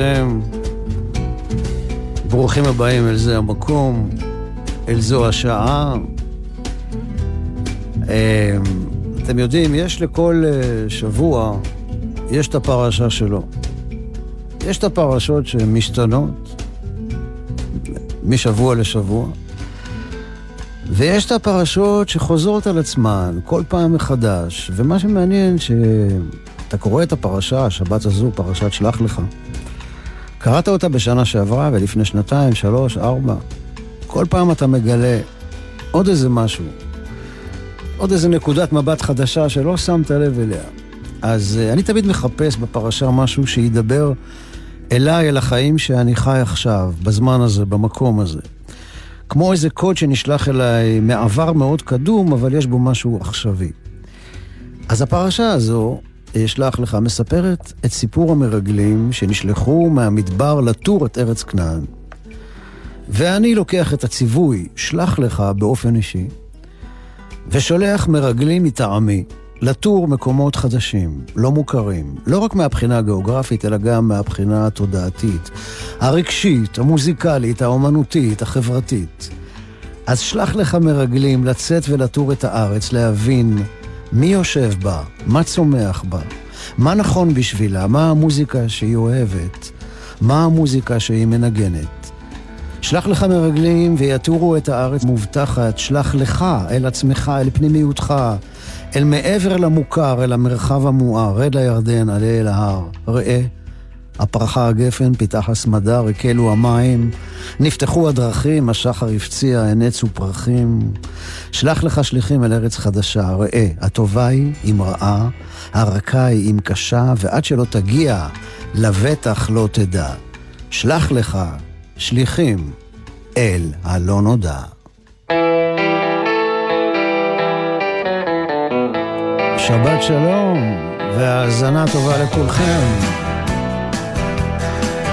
עליכם, ברוכים הבאים אל זה המקום, אל זו השעה. אה, אתם יודעים, יש לכל אה, שבוע, יש את הפרשה שלו. יש את הפרשות שמשתנות משבוע לשבוע, ויש את הפרשות שחוזרות על עצמן כל פעם מחדש, ומה שמעניין ש... אתה קורא את הפרשה, השבת הזו, פרשת שלח לך. קראת אותה בשנה שעברה ולפני שנתיים, שלוש, ארבע. כל פעם אתה מגלה עוד איזה משהו, עוד איזה נקודת מבט חדשה שלא שמת לב אליה. אז uh, אני תמיד מחפש בפרשה משהו שידבר אליי, אל החיים שאני חי עכשיו, בזמן הזה, במקום הזה. כמו איזה קוד שנשלח אליי מעבר מאוד קדום, אבל יש בו משהו עכשווי. אז הפרשה הזו אשלח לך, מספרת את סיפור המרגלים שנשלחו מהמדבר לטור את ארץ כנען. ואני לוקח את הציווי, שלח לך באופן אישי, ושולח מרגלים מטעמי לטור מקומות חדשים, לא מוכרים, לא רק מהבחינה הגיאוגרפית, אלא גם מהבחינה התודעתית, הרגשית, המוזיקלית, האומנותית, החברתית. אז שלח לך מרגלים לצאת ולטור את הארץ, להבין מי יושב בה? מה צומח בה? מה נכון בשבילה? מה המוזיקה שהיא אוהבת? מה המוזיקה שהיא מנגנת? שלח לך מרגלים ויתורו את הארץ מובטחת, שלח לך, אל עצמך, אל פנימיותך, אל מעבר למוכר, אל המרחב המואר, רד לירדן, עלה אל ההר, ראה. הפרחה הגפן, פיתח הסמדר, הקלו המים, נפתחו הדרכים, השחר הפציע, הנצו פרחים. שלח לך שליחים אל ארץ חדשה, ראה, הטובה היא עם רעה, הרכה היא עם קשה, ועד שלא תגיע, לבטח לא תדע. שלח לך שליחים אל הלא נודע. שבת שלום והאזנה טובה לכולכם.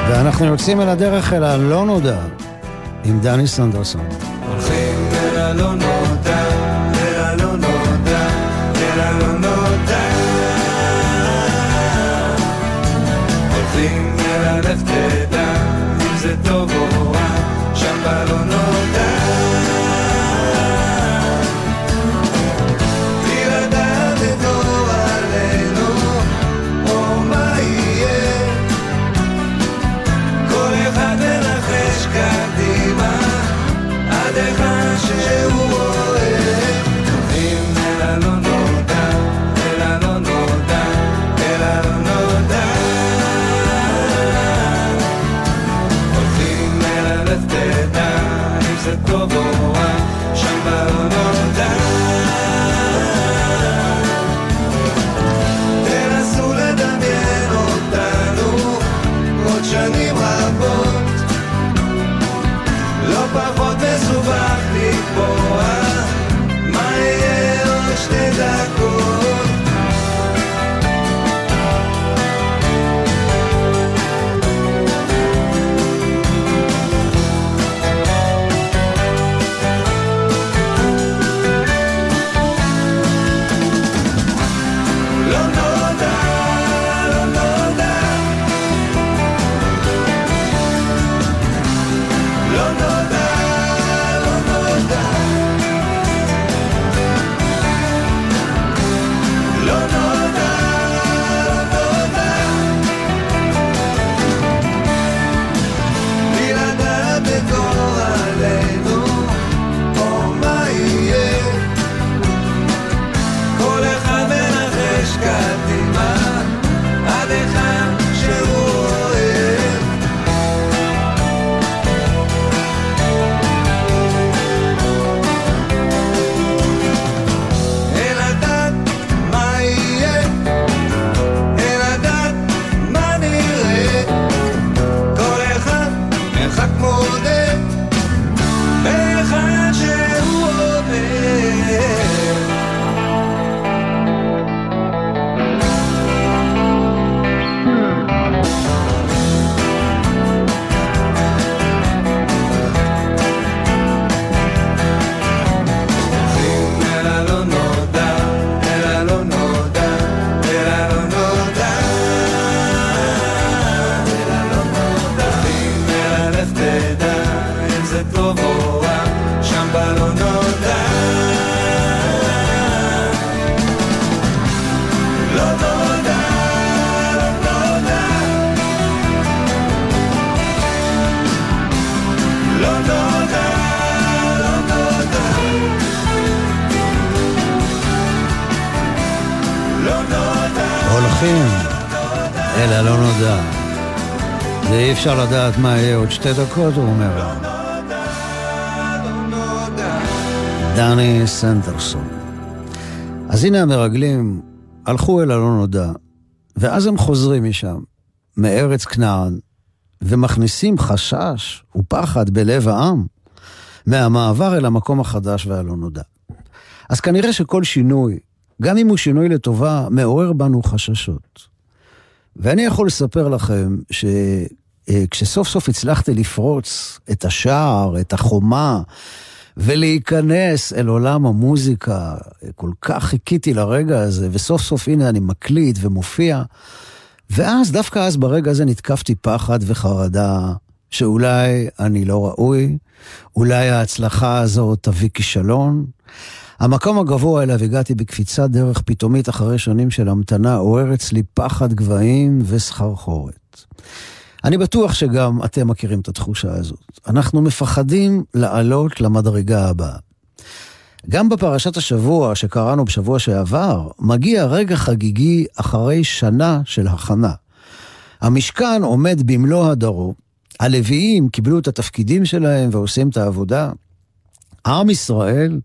ואנחנו יוצאים אל הדרך אל הלא נודע עם דני סנדרסון. הולכים אל הלא טוב או רע, שם בלא. אפשר לדעת מה יהיה עוד שתי דקות, הוא אומר. דני סנדרסון. אז הנה המרגלים הלכו אל הלא נודע, ואז הם חוזרים משם, מארץ כנען, ומכניסים חשש ופחד בלב העם מהמעבר אל המקום החדש והלא נודע. אז כנראה שכל שינוי, גם אם הוא שינוי לטובה, מעורר בנו חששות. ואני יכול לספר לכם שכשסוף סוף הצלחתי לפרוץ את השער, את החומה, ולהיכנס אל עולם המוזיקה, כל כך חיכיתי לרגע הזה, וסוף סוף הנה אני מקליט ומופיע. ואז, דווקא אז ברגע הזה נתקפתי פחד וחרדה שאולי אני לא ראוי, אולי ההצלחה הזאת תביא כישלון. המקום הגבוה אליו הגעתי בקפיצת דרך פתאומית אחרי שנים של המתנה, עורר אצלי פחד גבהים וסחרחורת. אני בטוח שגם אתם מכירים את התחושה הזאת. אנחנו מפחדים לעלות למדרגה הבאה. גם בפרשת השבוע שקראנו בשבוע שעבר, מגיע רגע חגיגי אחרי שנה של הכנה. המשכן עומד במלוא הדרו, הלוויים קיבלו את התפקידים שלהם ועושים את העבודה. עם ישראל,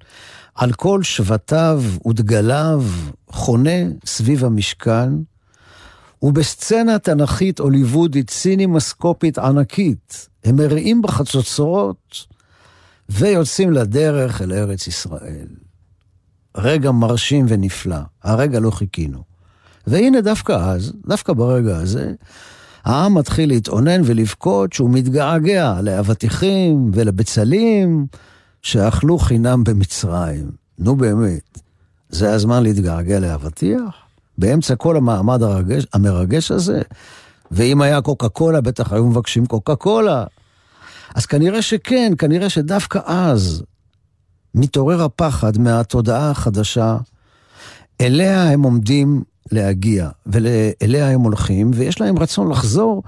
על כל שבטיו ודגליו, חונה סביב המשכן, ובסצנה תנכית הוליוודית סינימסקופית ענקית, הם מריעים בחצוצרות ויוצאים לדרך אל ארץ ישראל. רגע מרשים ונפלא, הרגע לא חיכינו. והנה דווקא אז, דווקא ברגע הזה, העם מתחיל להתאונן ולבכות שהוא מתגעגע לאבטיחים ולבצלים שאכלו חינם במצרים. נו באמת, זה הזמן להתגעגע לאבטיח? באמצע כל המעמד הרגש, המרגש הזה? ואם היה קוקה קולה, בטח היו מבקשים קוקה קולה. אז כנראה שכן, כנראה שדווקא אז מתעורר הפחד מהתודעה החדשה, אליה הם עומדים להגיע, ואליה הם הולכים, ויש להם רצון לחזור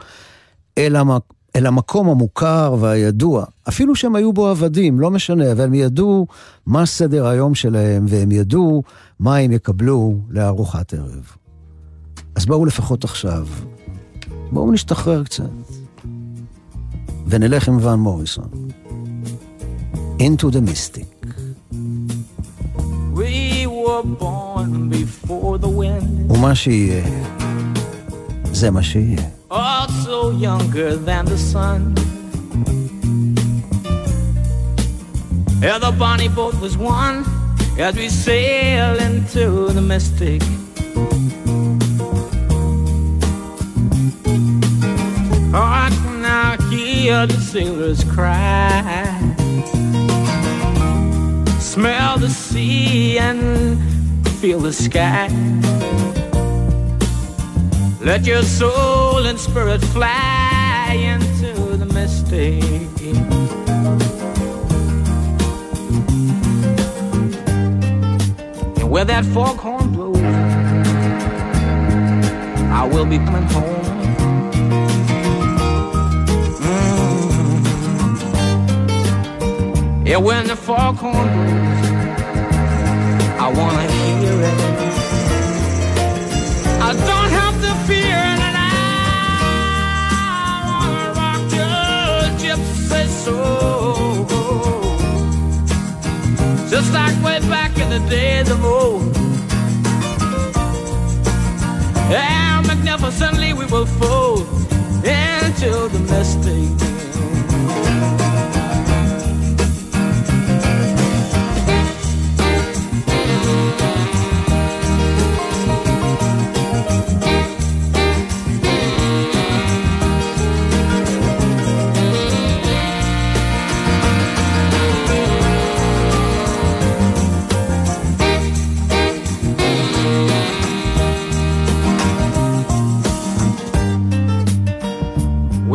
אל, המק... אל המקום המוכר והידוע. אפילו שהם היו בו עבדים, לא משנה, אבל הם ידעו מה סדר היום שלהם, והם ידעו מה הם יקבלו לארוחת ערב. אז בואו לפחות עכשיו, בואו נשתחרר קצת, ונלך עם ון מוריסון. Into the Mystic. We were born before the wind. ומה שיהיה, זה מה שיהיה. Also younger than the sun. Yeah, the bonnie boat was one as we sail into the mystic. Oh, I can now hear the sailors cry. Smell the sea and feel the sky. Let your soul and spirit fly into the mystic. And where that foghorn blows, I will be coming home. Mm. Yeah, when the foghorn blows, I wanna the days of old. And magnificently we will fold into the mystic.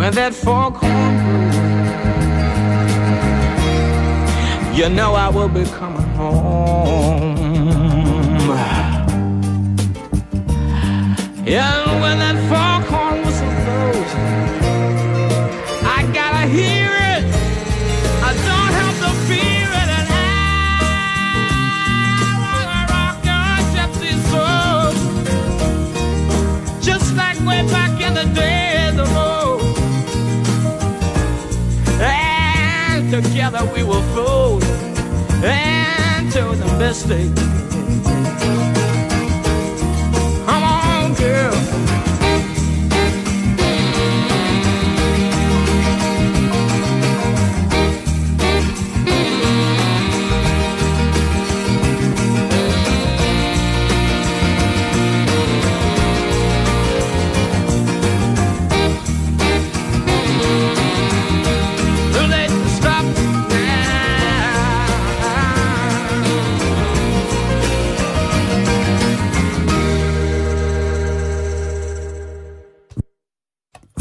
When that foghorn blows, you know I will be coming home. And when that together we will float into the mystic.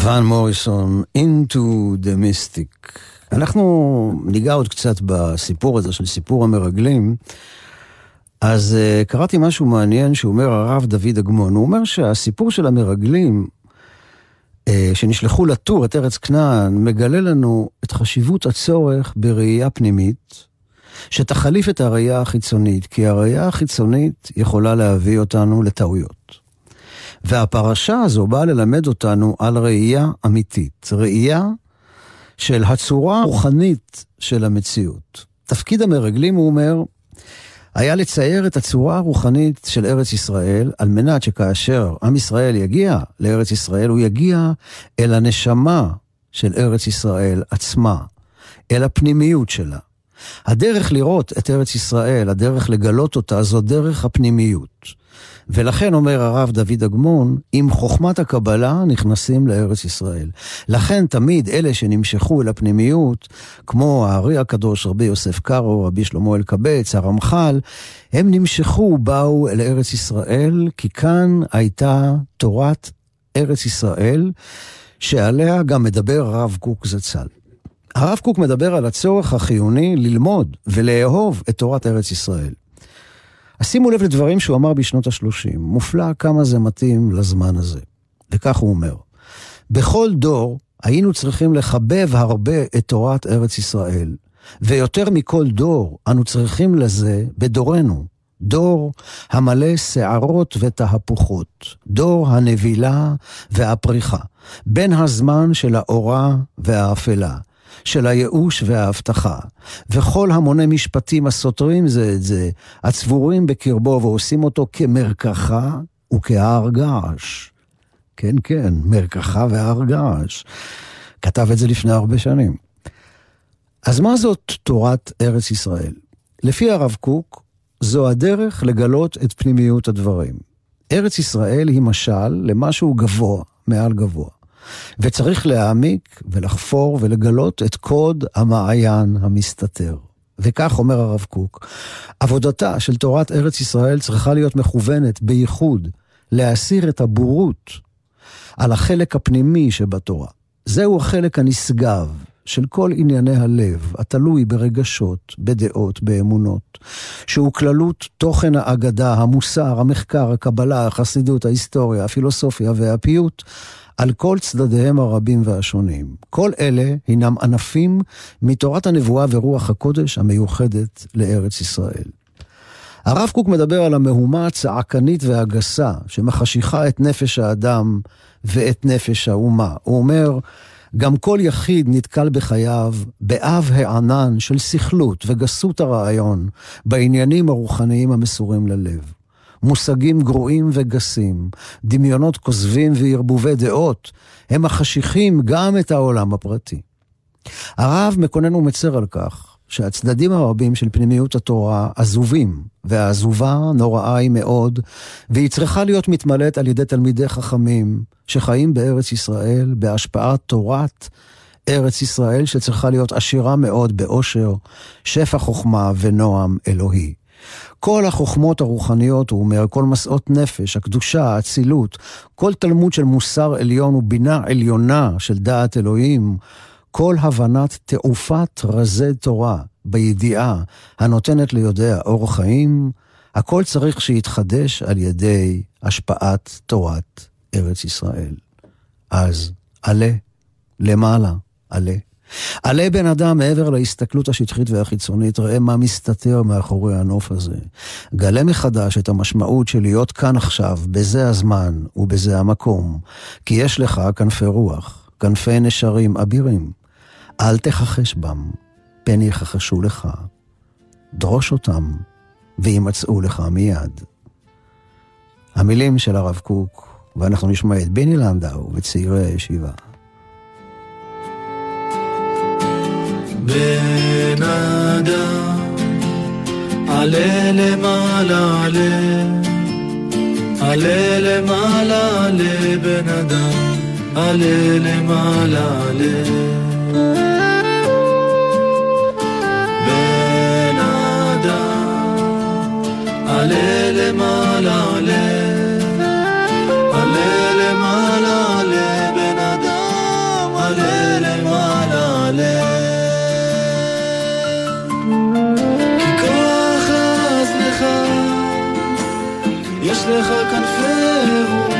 ון מוריסון, Into the Mystic. אנחנו ניגע עוד קצת בסיפור הזה של סיפור המרגלים. אז uh, קראתי משהו מעניין שאומר הרב דוד אגמון. הוא אומר שהסיפור של המרגלים uh, שנשלחו לטור את ארץ כנען מגלה לנו את חשיבות הצורך בראייה פנימית, שתחליף את הראייה החיצונית, כי הראייה החיצונית יכולה להביא אותנו לטעויות. והפרשה הזו באה ללמד אותנו על ראייה אמיתית, ראייה של הצורה הרוחנית של המציאות. תפקיד המרגלים, הוא אומר, היה לצייר את הצורה הרוחנית של ארץ ישראל, על מנת שכאשר עם ישראל יגיע לארץ ישראל, הוא יגיע אל הנשמה של ארץ ישראל עצמה, אל הפנימיות שלה. הדרך לראות את ארץ ישראל, הדרך לגלות אותה, זו דרך הפנימיות. ולכן אומר הרב דוד אגמון, עם חוכמת הקבלה נכנסים לארץ ישראל. לכן תמיד אלה שנמשכו אל הפנימיות, כמו הארי הקדוש, רבי יוסף קארו, רבי שלמה אלקבץ, הרמח"ל, הם נמשכו, באו אל ארץ ישראל, כי כאן הייתה תורת ארץ ישראל, שעליה גם מדבר הרב קוק זצ"ל. הרב קוק מדבר על הצורך החיוני ללמוד ולאהוב את תורת ארץ ישראל. אז שימו לב לדברים שהוא אמר בשנות ה-30. מופלא כמה זה מתאים לזמן הזה. וכך הוא אומר, בכל דור היינו צריכים לחבב הרבה את תורת ארץ ישראל, ויותר מכל דור אנו צריכים לזה בדורנו. דור המלא שערות ותהפוכות, דור הנבילה והפריחה, בין הזמן של האורה והאפלה, של הייאוש וההבטחה, וכל המוני משפטים הסותרים זה את זה, הצבורים בקרבו ועושים אותו כמרקחה וכהר געש. כן, כן, מרקחה והר געש. כתב את זה לפני הרבה שנים. אז מה זאת תורת ארץ ישראל? לפי הרב קוק, זו הדרך לגלות את פנימיות הדברים. ארץ ישראל היא משל למשהו גבוה, מעל גבוה. וצריך להעמיק ולחפור ולגלות את קוד המעיין המסתתר. וכך אומר הרב קוק, עבודתה של תורת ארץ ישראל צריכה להיות מכוונת בייחוד להסיר את הבורות על החלק הפנימי שבתורה. זהו החלק הנשגב של כל ענייני הלב, התלוי ברגשות, בדעות, באמונות, שהוא כללות תוכן האגדה, המוסר, המחקר, הקבלה, החסידות, ההיסטוריה, הפילוסופיה והפיוט, על כל צדדיהם הרבים והשונים. כל אלה הינם ענפים מתורת הנבואה ורוח הקודש המיוחדת לארץ ישראל. הרב קוק מדבר על המהומה הצעקנית והגסה שמחשיכה את נפש האדם ואת נפש האומה. הוא אומר, גם כל יחיד נתקל בחייו באב הענן של סכלות וגסות הרעיון בעניינים הרוחניים המסורים ללב. מושגים גרועים וגסים, דמיונות כוזבים וערבובי דעות, הם החשיכים גם את העולם הפרטי. הרב מקונן ומצר על כך שהצדדים הרבים של פנימיות התורה עזובים, והעזובה נוראה היא מאוד, והיא צריכה להיות מתמלאת על ידי תלמידי חכמים שחיים בארץ ישראל בהשפעת תורת ארץ ישראל שצריכה להיות עשירה מאוד באושר, שפע חוכמה ונועם אלוהי. כל החוכמות הרוחניות, הוא אומר, כל מסעות נפש, הקדושה, האצילות, כל תלמוד של מוסר עליון ובינה עליונה של דעת אלוהים, כל הבנת תעופת רזי תורה בידיעה הנותנת ליודע אור חיים, הכל צריך שיתחדש על ידי השפעת תורת ארץ ישראל. אז עלה, למעלה, עלה. עלה בן אדם מעבר להסתכלות השטחית והחיצונית, ראה מה מסתתר מאחורי הנוף הזה. גלה מחדש את המשמעות של להיות כאן עכשיו, בזה הזמן ובזה המקום, כי יש לך כנפי רוח, כנפי נשרים אבירים. אל תכחש בם, פן יכחשו לך, דרוש אותם, וימצאו לך מיד. המילים של הרב קוק, ואנחנו נשמע את בני לנדאו וצעירי הישיבה. בן אדם, עלה למעלה, עלה, עלה למעלה, עלה בן אדם, עלה למעלה, עלה. בן אדם, עלה למעלה, עלה, עלה למעלה, עלה בן אדם, עלה למעלה, עלה. כי כוח עז לך, יש לך כנפי רוח,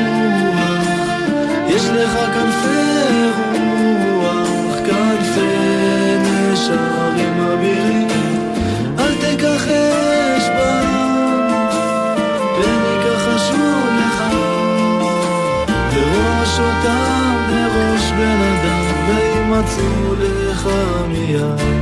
יש לך כנפי רוח, נשרים אבירים, אל תכחש בם, פן יכחשו לך, בראש אותם בראש בן אדם, וימצאו לך מיד.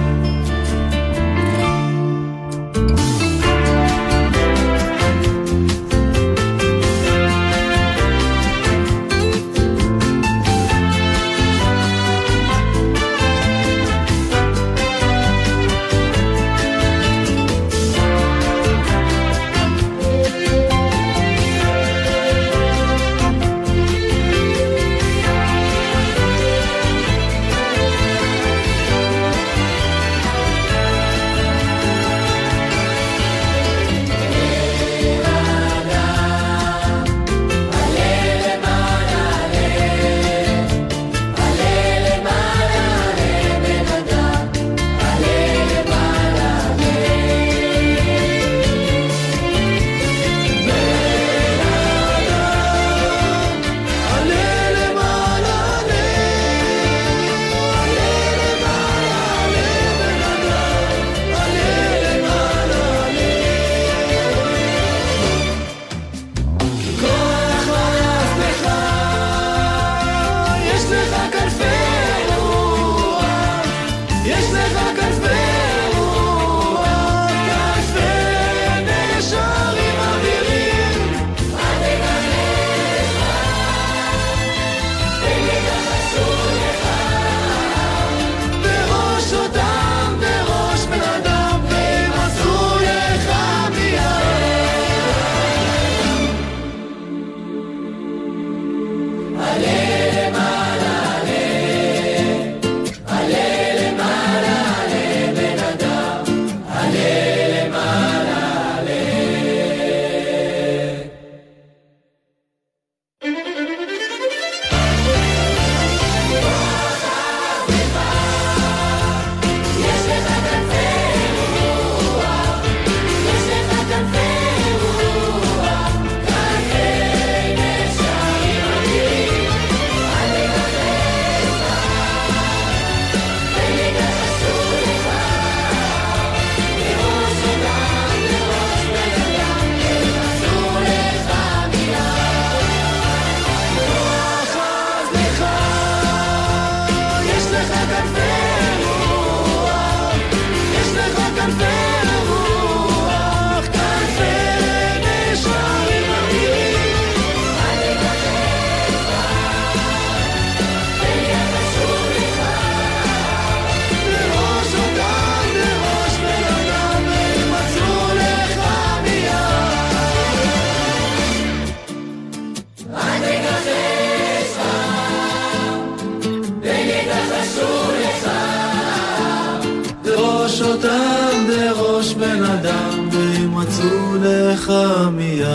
לך מיד.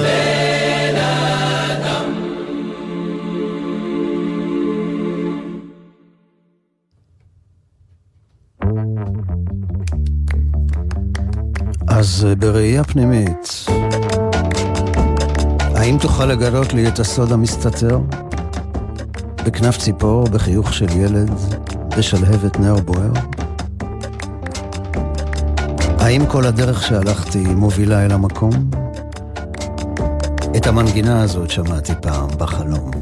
אז אה, בראייה פנימית, האם תוכל לגלות לי את הסוד המסתתר? בכנף ציפור, בחיוך של ילד, בשלהבת נר בוער? האם כל הדרך שהלכתי מובילה אל המקום? את המנגינה הזאת שמעתי פעם בחלום.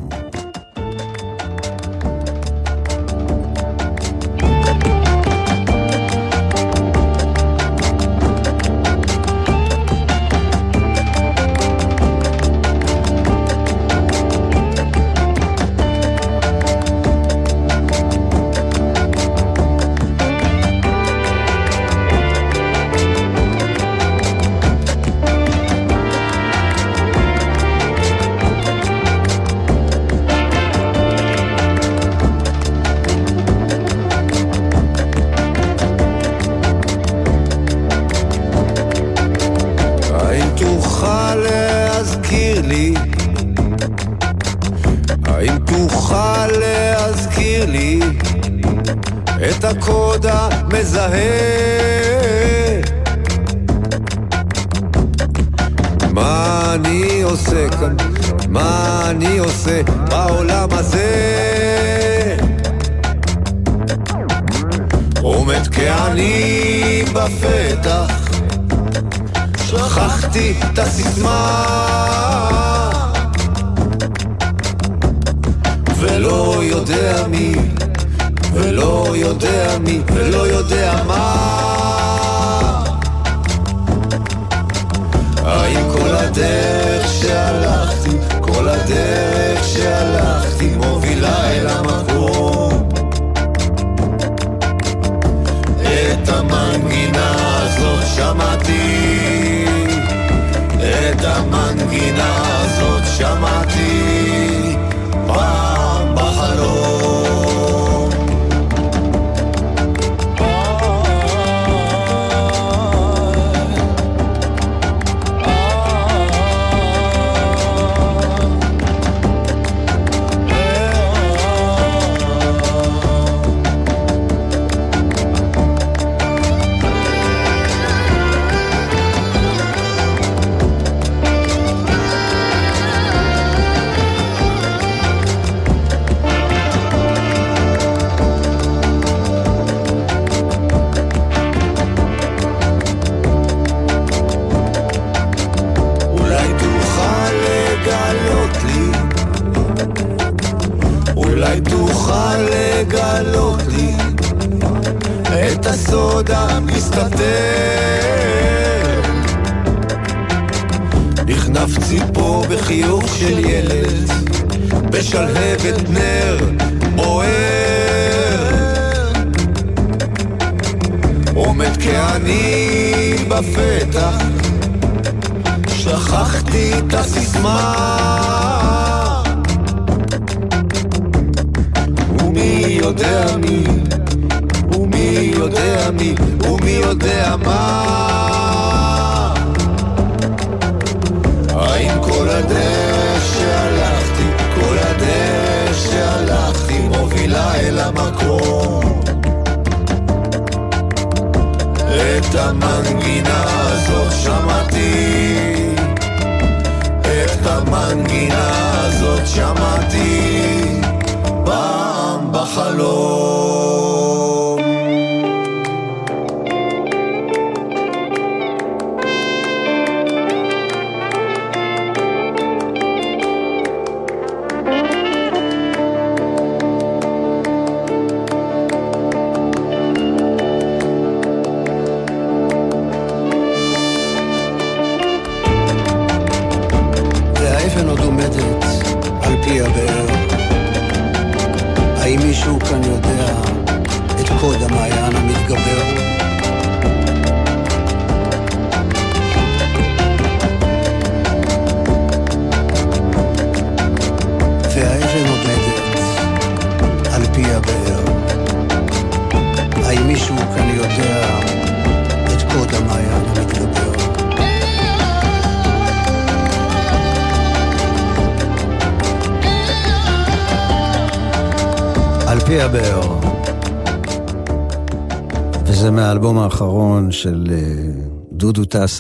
פעם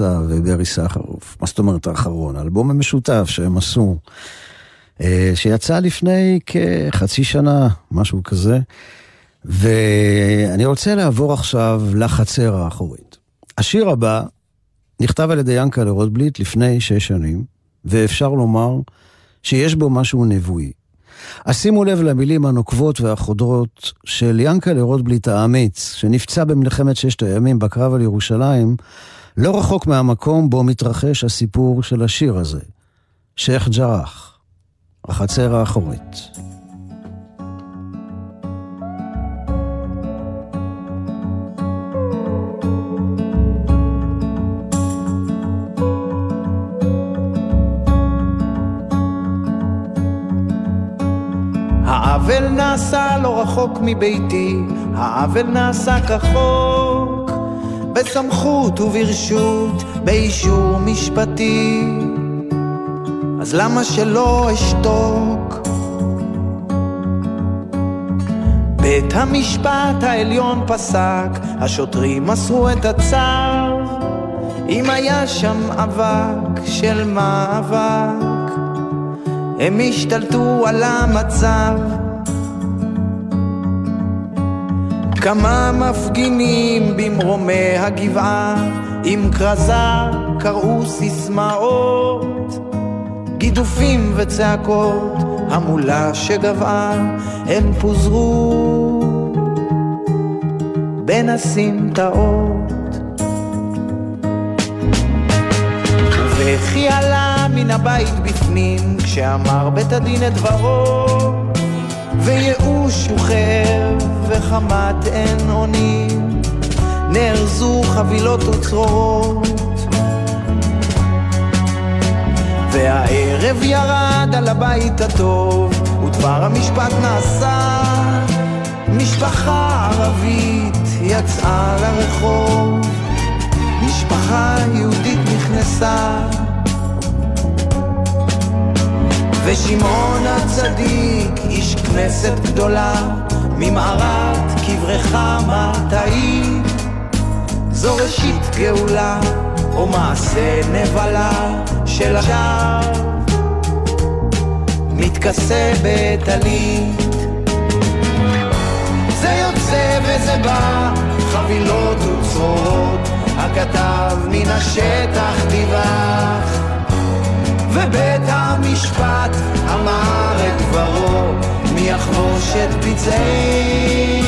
טסה וברי סחרוף. מה זאת אומרת האחרון? האלבום המשותף שהם עשו, אה, שיצא לפני כחצי שנה, משהו כזה. ואני רוצה לעבור עכשיו לחצר האחורית. השיר הבא נכתב על ידי ינקלה רוטבליט לפני שש שנים, ואפשר לומר שיש בו משהו נבואי. אז שימו לב למילים הנוקבות והחודרות של ינקלה רוטבליט האמיץ, שנפצע במלחמת ששת הימים בקרב על ירושלים, לא רחוק מהמקום בו מתרחש הסיפור של השיר הזה, שייח' ג'ראח, החצר האחורית. העוול נעשה לא רחוק מביתי, העוול נעשה כחוק, בסמכות וברשות, באישור משפטי. אז למה שלא אשתוק? בית המשפט העליון פסק, השוטרים מסרו את הצו. אם היה שם אבק של מאבק, הם השתלטו על המצב. כמה מפגינים במרומי הגבעה, עם כרזה קראו סיסמאות, גידופים וצעקות, המולה שגבעה, הם פוזרו בין הסמטאות. וכי עלה מן הבית בפנים, כשאמר בית הדין את דברו, וייאוש חרב וחמת אין אונים, נארזו חבילות וצרורות. והערב ירד על הבית הטוב, ודבר המשפט נעשה. משפחה ערבית יצאה לרחוב, משפחה יהודית נכנסה. ושמעון הצדיק, כנסת גדולה, ממערת קברך מטעי, זו ראשית גאולה, או מעשה נבלה של השאר, מתכסה בטלית. זה יוצא וזה בא, חבילות וצרורות, הכתב מן השטח דיווח. ובית המשפט אמר את דברו, מי יחבוש את פצעי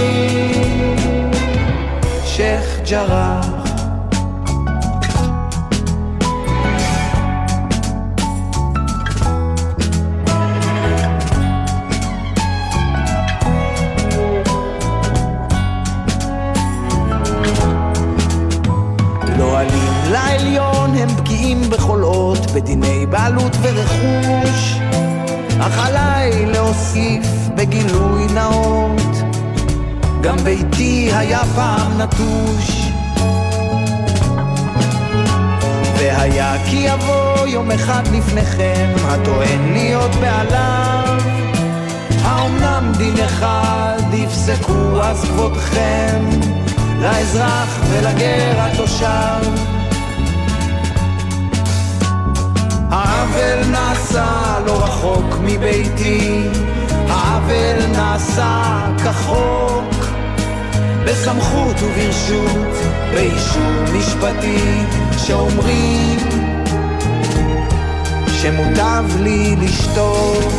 שייח' ג'ראח. בדיני בעלות ורכוש, אך עליי להוסיף בגילוי נאות, גם ביתי היה פעם נטוש. והיה כי יבוא יום אחד לפניכם, הטוען להיות בעליו. האומנם דין אחד יפסקו אז כבודכם, לאזרח ולגר התושב. העוול נעשה לא רחוק מביתי, העוול נעשה כחוק, בסמכות וברשות, באישור משפטי, שאומרים שמוטב לי לשתוק.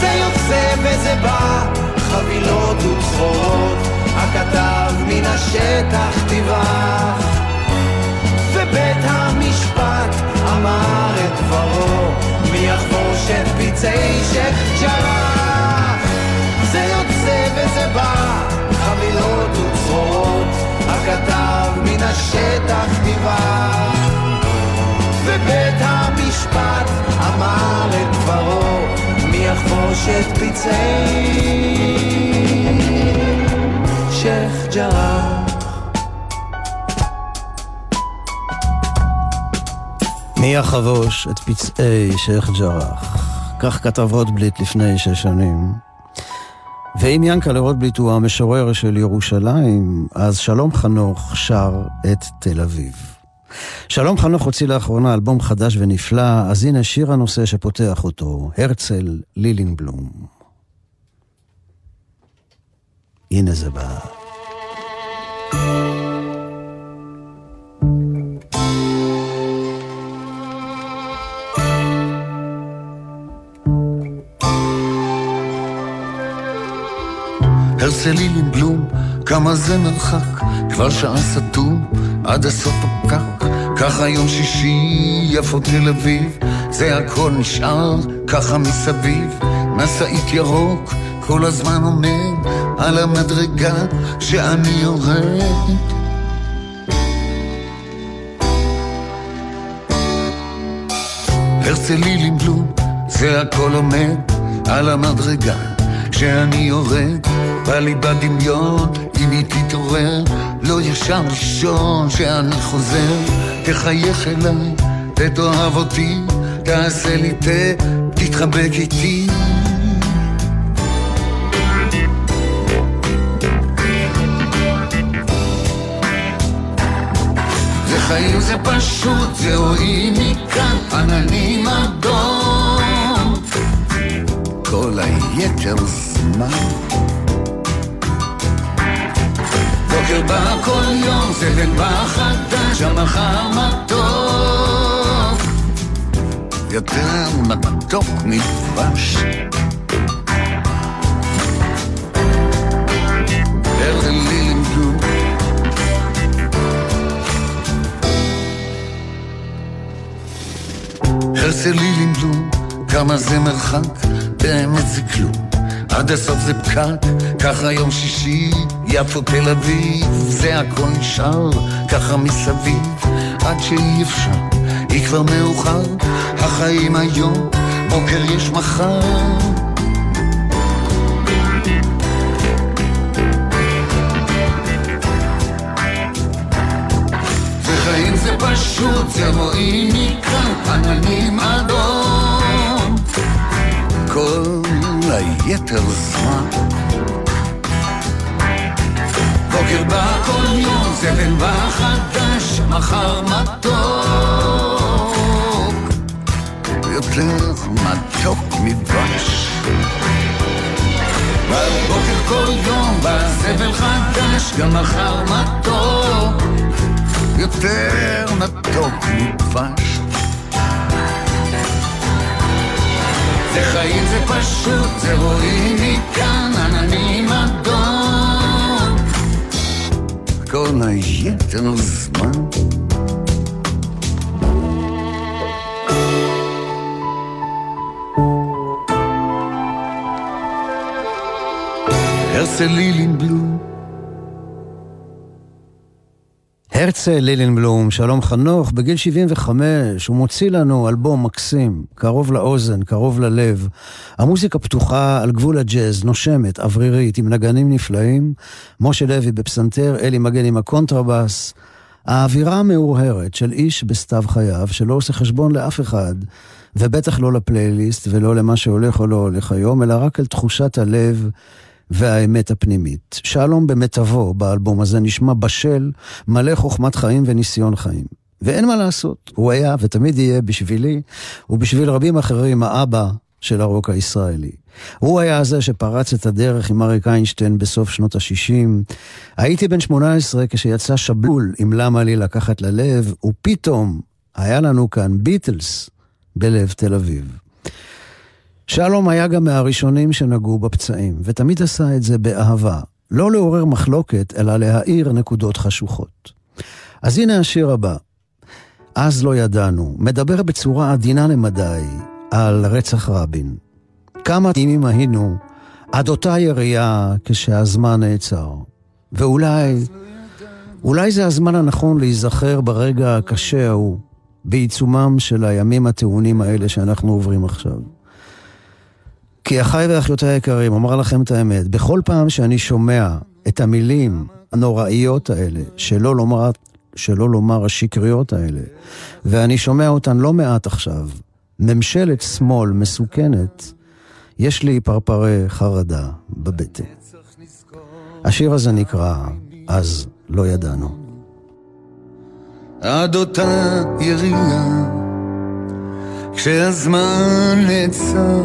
זה יוצא וזה בא, חבילות וצחורות, הכתב מן השטח דיווח. שייח' ג'ראח? זה יוצא וזה בא, חבילות וצרורות, הכתב מן השטח דיווח. ובית המשפט אמר את דברו, מי יחבוש את פצעי שייח' ג'ראח? מי יחבוש את פצעי שייח' ג'ראח? כך כתב רוטבליט לפני שש שנים. ואם ינקלה רוטבליט הוא המשורר של ירושלים, אז שלום חנוך שר את תל אביב. שלום חנוך הוציא לאחרונה אלבום חדש ונפלא, אז הנה שיר הנושא שפותח אותו, הרצל לילינבלום. הנה זה בא. הרצל לילינבלום, כמה זה מרחק, כבר שעה סתום, עד הסוף הפקק. ככה יום שישי, יפו תל אביב, זה הכל נשאר ככה מסביב. משאית ירוק, כל הזמן עומד על המדרגה שאני יורד. הרצל לילינבלום, זה הכל עומד על המדרגה כשאני יורד, בא לי בדמיון, אם היא תתעורר, לא ישר לישון כשאני חוזר, תחייך אליי, ותאהב אותי, תעשה לי תה, תתחבק איתי. זה חיים זה פשוט, זה רואים מכאן, עננים אדום. כל היתר זמן. בוקר בא כל יום, זה בא חדש, המחר מתוק. יותר מתוק מדבש. הרצלי לימדו כמה זה מרחק, באמת זה כלום. עד הסוף זה פקק, ככה יום שישי, יפו תל אביב, זה הכל נשאר, ככה מסביב, עד שאי אפשר, היא כבר מאוחר, החיים היום, בוקר יש מחר. וחיים זה פשוט, זה רואים מכאן עננים אדום. כל היתר זמן. בוקר בא כל יום, זבל בא חדש, מחר מתוק. יותר מתוק מדבש. בבוקר כל יום בא זבל חדש, גם מחר מתוק. יותר מתוק מדבש. זה חיים זה פשוט, זה רואים מכאן עננים אדום. כל היתר זמן. הרצל לילינבלום הרצל לילינבלום, שלום חנוך, בגיל 75 הוא מוציא לנו אלבום מקסים, קרוב לאוזן, קרוב ללב. המוזיקה פתוחה על גבול הג'אז, נושמת, אוורירית, עם נגנים נפלאים. משה לוי בפסנתר, אלי מגן עם הקונטרבס. האווירה המהורהרת של איש בסתיו חייו, שלא עושה חשבון לאף אחד, ובטח לא לפלייליסט ולא למה שהולך או לא הולך היום, אלא רק על תחושת הלב. והאמת הפנימית. שלום במיטבו באלבום הזה נשמע בשל, מלא חוכמת חיים וניסיון חיים. ואין מה לעשות, הוא היה ותמיד יהיה בשבילי, ובשביל רבים אחרים האבא של הרוק הישראלי. הוא היה זה שפרץ את הדרך עם אריק איינשטיין בסוף שנות ה-60. הייתי בן 18 כשיצא שבלול עם למה לי לקחת ללב, ופתאום היה לנו כאן ביטלס בלב תל אביב. שלום היה גם מהראשונים שנגעו בפצעים, ותמיד עשה את זה באהבה. לא לעורר מחלוקת, אלא להאיר נקודות חשוכות. אז הנה השיר הבא. אז לא ידענו, מדבר בצורה עדינה למדי על רצח רבין. כמה תימים היינו עד אותה ירייה כשהזמן נעצר. ואולי, אולי זה הזמן הנכון להיזכר ברגע הקשה ההוא, בעיצומם של הימים הטעונים האלה שאנחנו עוברים עכשיו. כי אחיי ואחיותיי היקרים, אומר לכם את האמת, בכל פעם שאני שומע את המילים הנוראיות האלה, שלא לומר, שלא לומר השקריות האלה, ואני שומע אותן לא מעט עכשיו, ממשלת שמאל מסוכנת, יש לי פרפרי חרדה בבטן. השיר הזה נקרא "אז לא ידענו". עד אותה ירייה, כשהזמן נעצר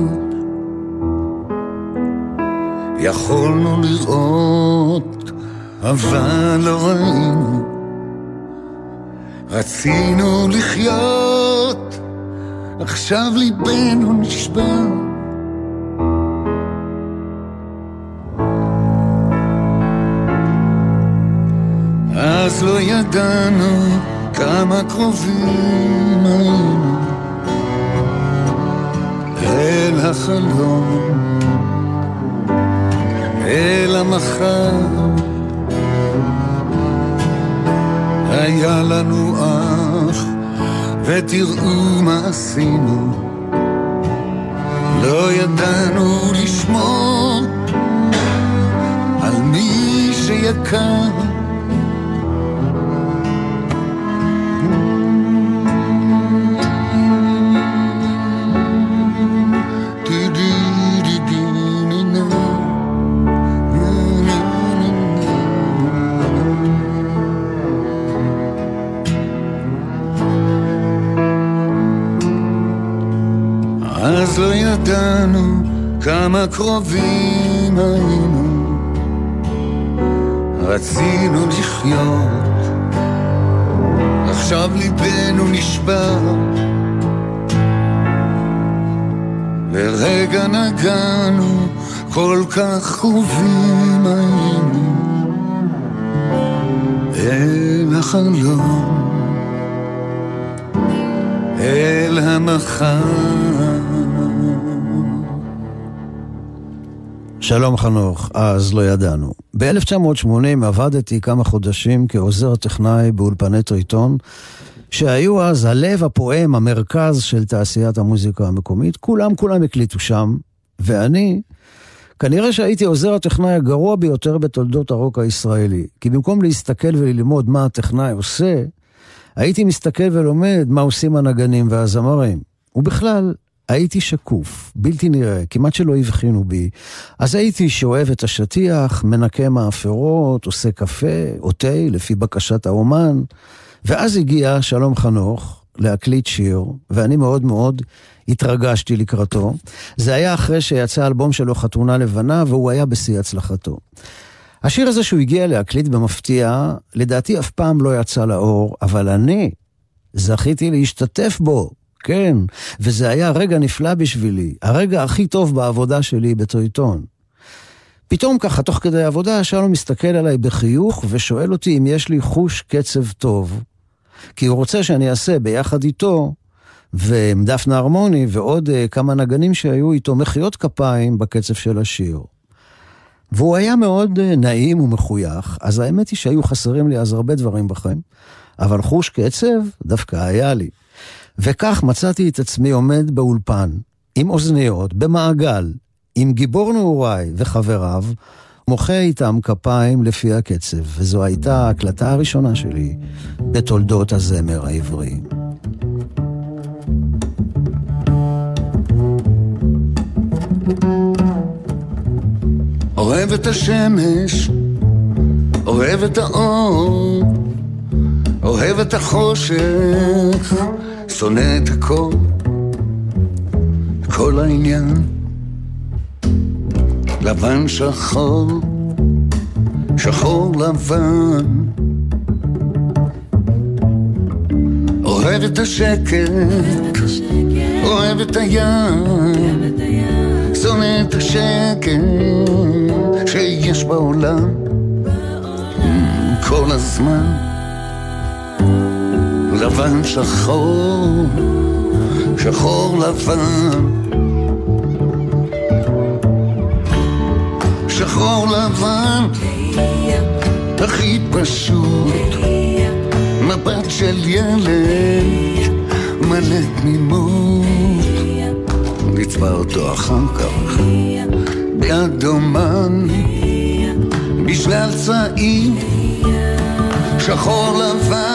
יכולנו לראות, אבל לא ראינו. רצינו לחיות, עכשיו ליבנו נשבר. אז לא ידענו כמה קרובים היינו אל החלום. אל המחר. היה לנו אח, ותראו מה עשינו. לא ידענו לשמור על מי שיקר. לא ידענו כמה קרובים היינו, רצינו לחיות, עכשיו ליבנו נשבר. לרגע נגענו, כל כך קרובים היינו אל החלום, אל המחר. שלום חנוך, אז לא ידענו. ב-1980 עבדתי כמה חודשים כעוזר טכנאי באולפני טריטון, שהיו אז הלב הפועם, המרכז של תעשיית המוזיקה המקומית. כולם כולם הקליטו שם, ואני, כנראה שהייתי עוזר הטכנאי הגרוע ביותר בתולדות הרוק הישראלי. כי במקום להסתכל וללמוד מה הטכנאי עושה, הייתי מסתכל ולומד מה עושים הנגנים והזמרים. ובכלל, הייתי שקוף, בלתי נראה, כמעט שלא הבחינו בי. אז הייתי שואב את השטיח, מנקה מאפרות, עושה קפה או תה, לפי בקשת האומן. ואז הגיע שלום חנוך להקליט שיר, ואני מאוד מאוד התרגשתי לקראתו. זה היה אחרי שיצא אלבום שלו חתונה לבנה, והוא היה בשיא הצלחתו. השיר הזה שהוא הגיע להקליט במפתיע, לדעתי אף פעם לא יצא לאור, אבל אני זכיתי להשתתף בו כן, וזה היה רגע נפלא בשבילי, הרגע הכי טוב בעבודה שלי בטריטון. פתאום ככה, תוך כדי עבודה, שלום מסתכל עליי בחיוך ושואל אותי אם יש לי חוש קצב טוב. כי הוא רוצה שאני אעשה ביחד איתו, ועם דפנה הרמוני ועוד uh, כמה נגנים שהיו איתו מחיאות כפיים בקצב של השיר. והוא היה מאוד uh, נעים ומחוייך, אז האמת היא שהיו חסרים לי אז הרבה דברים בחיים, אבל חוש קצב דווקא היה לי. וכך מצאתי את עצמי עומד באולפן, עם אוזניות, במעגל, עם גיבור נעוריי וחבריו, מוחא איתם כפיים לפי הקצב, וזו הייתה ההקלטה הראשונה שלי בתולדות הזמר העברי. אוהב את השמש, אוהב את האור, אוהב את החושך, שונא את הכל, כל העניין, לבן שחור, שחור לבן. אוהב את השקט, אוהב את הים, שונא את השקט שיש בעולם כל הזמן. לבן שחור, שחור לבן. שחור לבן, הכי פשוט, מבט של ילד, מלא תמימות, נצבע אותו אחר כך, ביד אומן, בשלל צעיר, שחור לבן.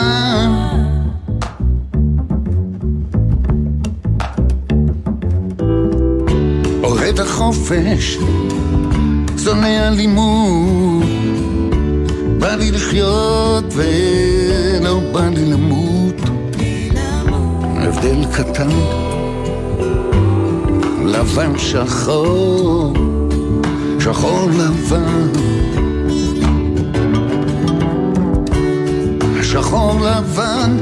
את החופש, שונא אלימות. בא לי לחיות ולא בא לי למות. הבדל קטן, לבן שחור, שחור לבן. שחור לבן,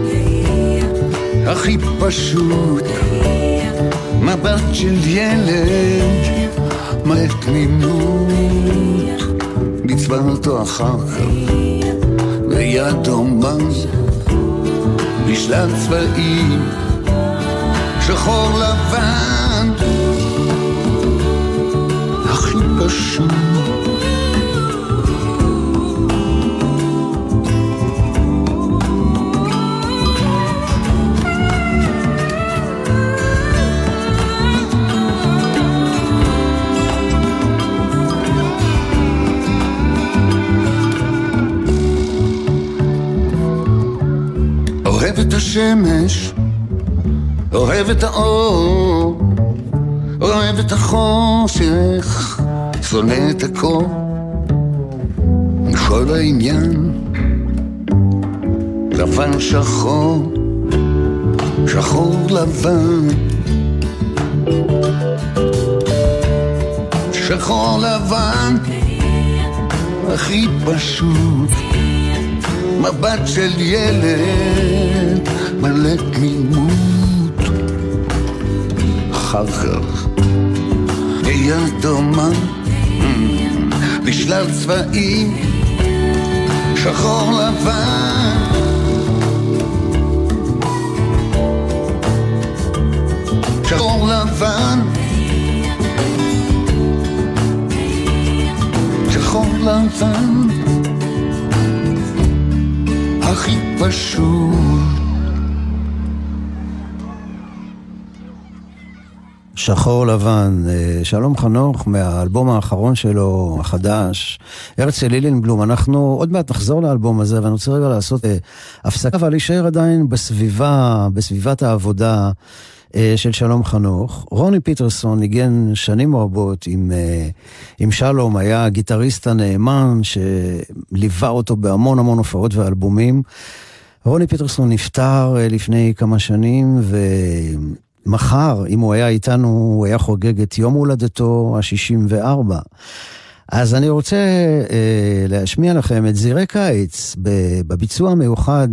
הכי פשוט. מבט של ילד, מלא תמימות, נצבע אותו אחר כך, ויד אומן, בשלל צבעים, שחור לבן, הכי פשוט. השמש, אוהב את האור, אוהב את החושך, שונא את הקור. כל העניין, לבן שחור, שחור לבן. שחור לבן, הכי פשוט, מבט של ילד מלא תמימות. אחר כך אהיה דומה בשלל צבעים, שחור לבן. שחור לבן שחור לבן הכי פשוט שחור לבן, אה, שלום חנוך מהאלבום האחרון שלו, החדש, הרצל לילינבלום, אנחנו עוד מעט נחזור לאלבום הזה, ואני רוצה רגע לעשות אה, הפסקה, אבל להישאר עדיין בסביבה, בסביבת העבודה אה, של שלום חנוך. רוני פיטרסון ניגן שנים רבות עם, אה, עם שלום, היה הגיטריסט הנאמן שליווה אותו בהמון המון הופעות ואלבומים. רוני פיטרסון נפטר אה, לפני כמה שנים, ומחר, אם הוא היה איתנו, הוא היה חוגג את יום הולדתו ה-64. אז אני רוצה אה, להשמיע לכם את זירי קיץ בביצוע המיוחד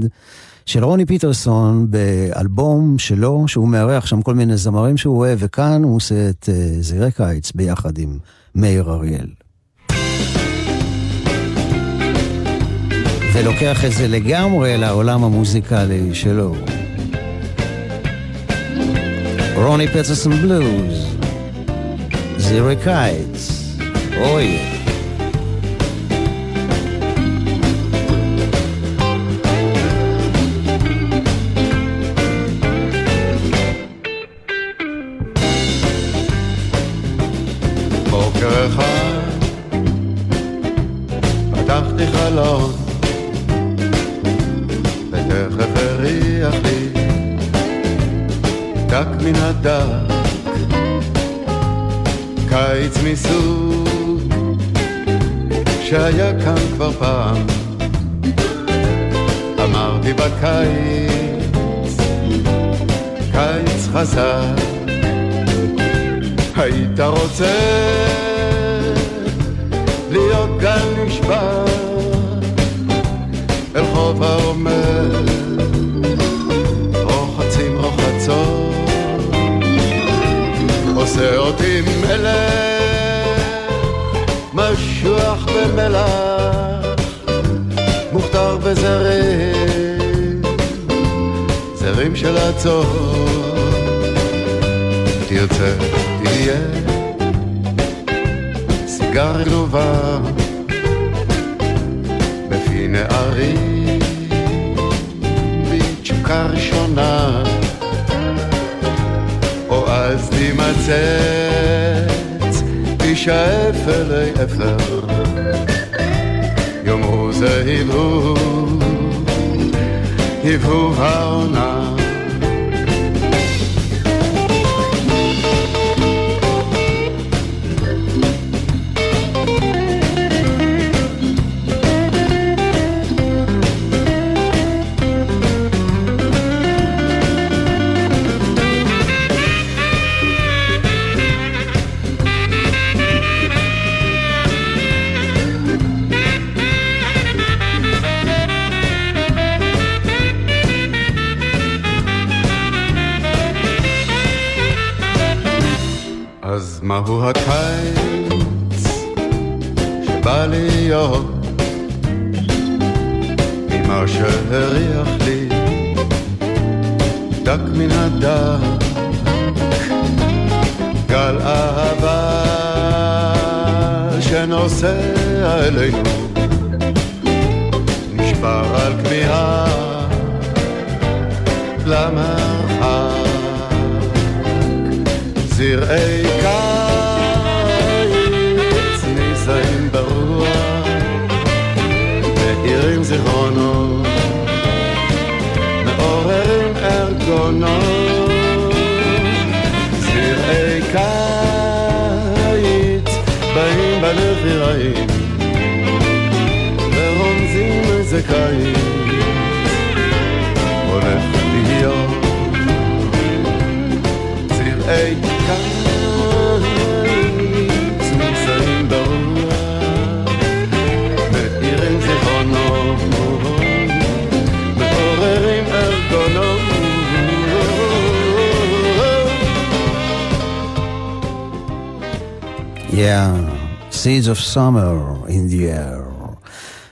של רוני פיטרסון באלבום שלו, שהוא מארח שם כל מיני זמרים שהוא אוהב, וכאן הוא עושה את uh, זירי קיץ ביחד עם מאיר אריאל. ולוקח את זה לגמרי לעולם המוזיקלי שלו. רוני פיטרסון בלוז, זירי קיץ, אוי. חלון שהיה כאן כבר פעם. אמרתי בקיץ קיץ חזק. היית רוצה להיות גל נשבר אל חוף העומר, רוחצים רוחצות, עושה אותי מלך, במלח, מוכתר בזרים, זרים של הצור, תרצה, תהיה, סיגר גלובה נערי בתשוקה ראשונה או אז תימצץ תישאף אלי אפר Eu rose et e vou vous Yeah, Seeds of Summer in the Air.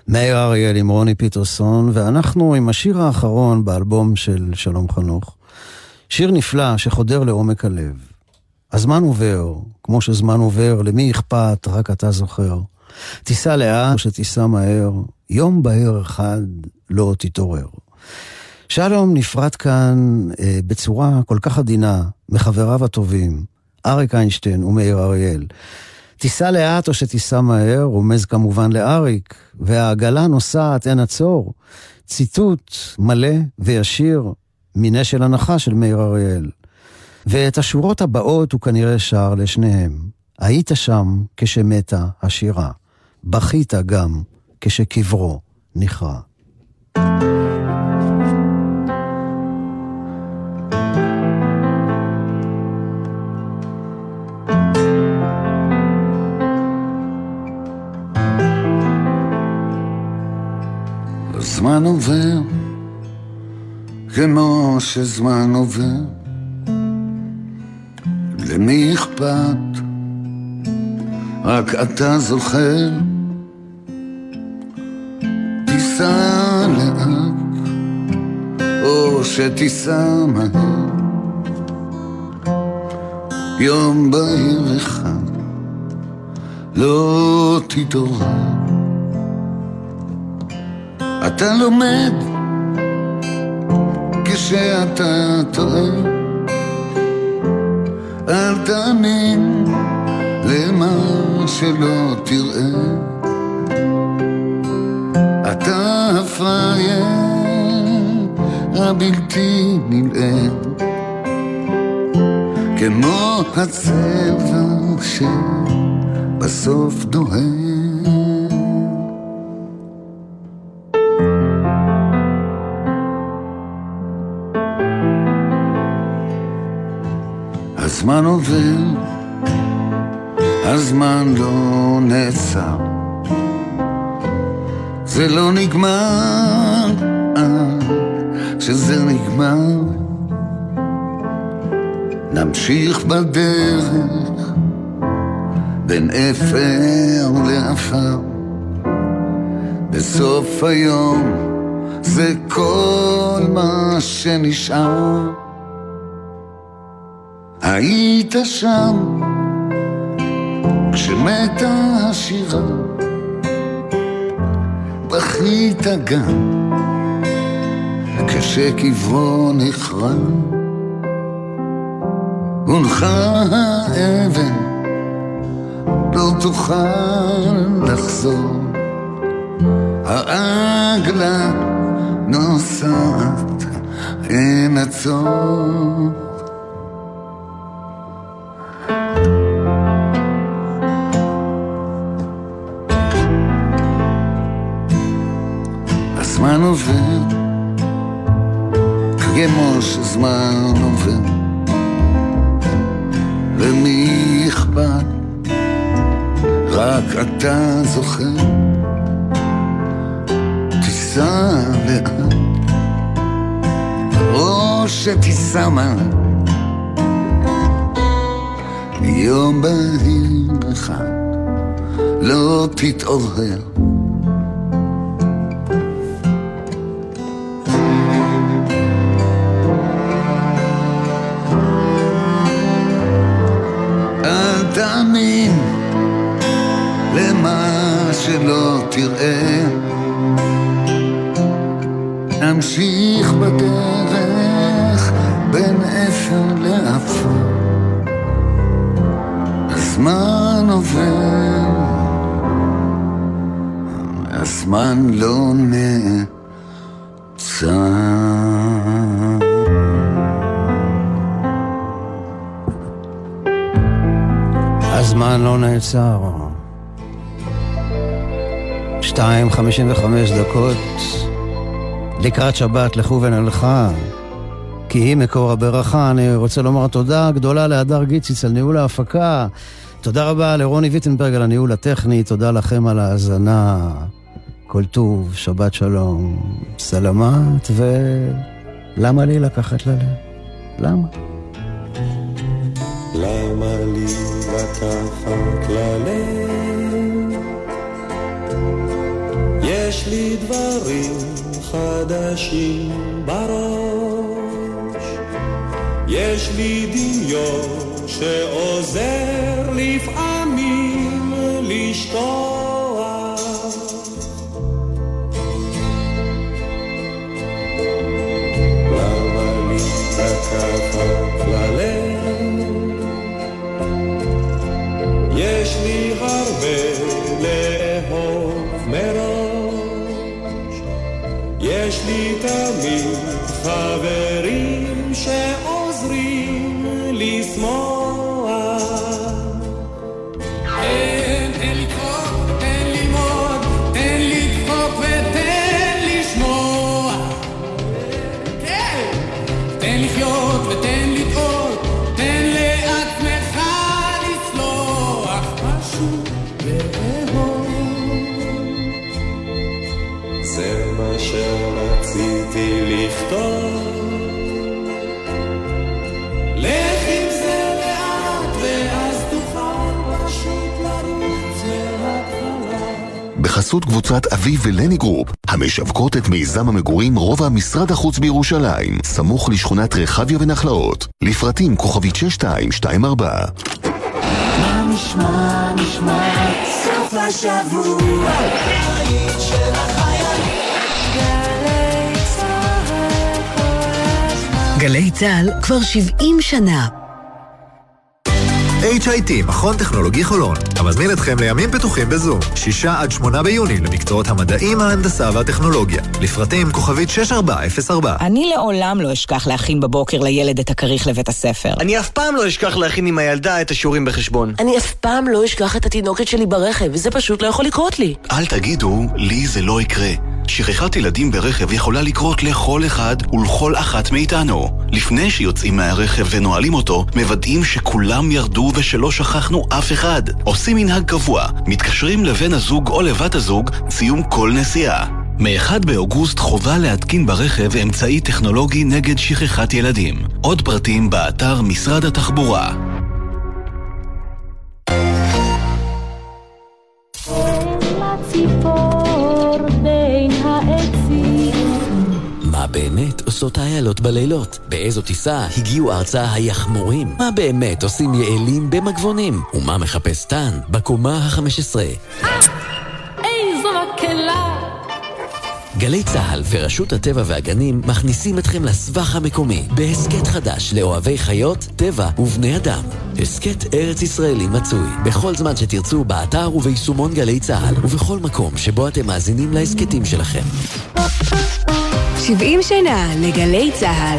מאיר אריאל עם רוני פיטרסון, ואנחנו עם השיר האחרון באלבום של שלום חנוך. שיר נפלא שחודר לעומק הלב. הזמן עובר, כמו שזמן עובר, למי אכפת, רק אתה זוכר. תיסע לאט או שתיסע מהר, יום בהר אחד לא תתעורר. שלום נפרד כאן אה, בצורה כל כך עדינה מחבריו הטובים, אריק איינשטיין ומאיר אריאל. תיסע לאט או שתיסע מהר, רומז כמובן לאריק, והעגלה נוסעת אין עצור. ציטוט מלא וישיר מנשל הנחה של מאיר אריאל. ואת השורות הבאות הוא כנראה שר לשניהם. היית שם כשמתה השירה, בכית גם כשקברו נכרע. הזמן עובר, כמו שזמן עובר, למי אכפת? רק אתה זוכר. תיסע לאט, או שתיסע מהר. יום בהיר אחד, לא תתעורר. אתה לומד כשאתה טועה, אל תאמין למה שלא תראה. אתה הפראייר הבלתי נלאה, כמו הצבע שבסוף דוהר. הזמן עובר, הזמן לא נעצר. זה לא נגמר עד שזה נגמר. נמשיך בדרך בין אפר לעפר. בסוף היום זה כל מה שנשאר. היית שם כשמתה השירה, בכית גם כשקברו נכרע. הונחה האבן, לא תוכל לחזור. העגלה נוסעת, אין עצור. כמו שזמן עובר, למי אכפת? רק אתה זוכר. תיסע לאט, או שתיסע מה? יום בהיר אחד לא תתעורר. למה שלא תראה. נמשיך בדרך בין אפר לאפר. הזמן עובר, הזמן לא נעצר. הזמן לא נעצר. 2.55 דקות לקראת שבת לכו ונלכה, כי היא מקור הברכה. אני רוצה לומר תודה גדולה להדר גיציץ על ניהול ההפקה. תודה רבה לרוני ויטנברג על הניהול הטכני, תודה לכם על ההאזנה. כל טוב, שבת שלום, סלמת, ולמה לי לקחת ללב? למה? דברים חדשים בראש, יש לי דמיון שעוזר לפעמים ולני Group, המשווקות את מיזם המגורים רובע משרד החוץ בירושלים, סמוך לשכונת רחביה ונחלאות. לפרטים כוכבית 6224. מה נשמע, נשמע, סוף השבוע, בית של החיילים. גלי צה"ל כבר 70 שנה. HIT, מכון טכנולוגי חולון, המזמין אתכם לימים פתוחים בזום, 6 עד 8 ביוני למקצועות המדעים, ההנדסה והטכנולוגיה. לפרטים כוכבית 6404. אני לעולם לא אשכח להכין בבוקר לילד את הכריך לבית הספר. אני אף פעם לא אשכח להכין עם הילדה את השיעורים בחשבון. אני אף פעם לא אשכח את התינוקת שלי ברכב, זה פשוט לא יכול לקרות לי. אל תגידו, לי זה לא יקרה. שכחת ילדים ברכב יכולה לקרות לכל אחד ולכל אחת מאיתנו. לפני שיוצאים מהרכב ונועלים אותו, מוודאים שכולם ירדו ושלא שכחנו אף אחד. עושים מנהג קבוע, מתקשרים לבן הזוג או לבת הזוג, סיום כל נסיעה. מ-1 באוגוסט חובה להתקין ברכב אמצעי טכנולוגי נגד שכחת ילדים. עוד פרטים באתר משרד התחבורה. עושות האיילות בלילות? באיזו טיסה הגיעו ארצה היחמורים? מה באמת עושים יעלים במגבונים? ומה מחפש טאן בקומה ה-15? איזו מקהלה! גלי צה"ל ורשות הטבע והגנים מכניסים אתכם לסבך המקומי בהסכת חדש לאוהבי חיות, טבע ובני אדם. הסכת ארץ ישראלי מצוי בכל זמן שתרצו באתר וביישומון גלי צה"ל ובכל מקום שבו אתם מאזינים להסכתים שלכם. 70 שנה לגלי צה"ל.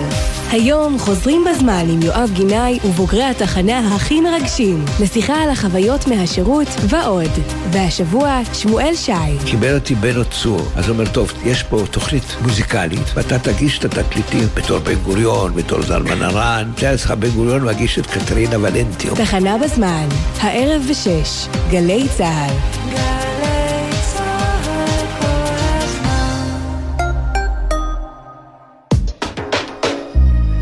היום חוזרים בזמן עם יואב גינאי ובוגרי התחנה הכי מרגשים, לשיחה על החוויות מהשירות ועוד. והשבוע, שמואל שי. קיבל אותי בנו צור, אז הוא אומר, טוב, יש פה תוכנית מוזיקלית, ואתה תגיש את התקליטים בתור בן גוריון, בתור זלמן ארן, תהיה לך בן גוריון מגיש את קטרינה ולנטיו. תחנה בזמן, הערב בשש, גלי צה"ל.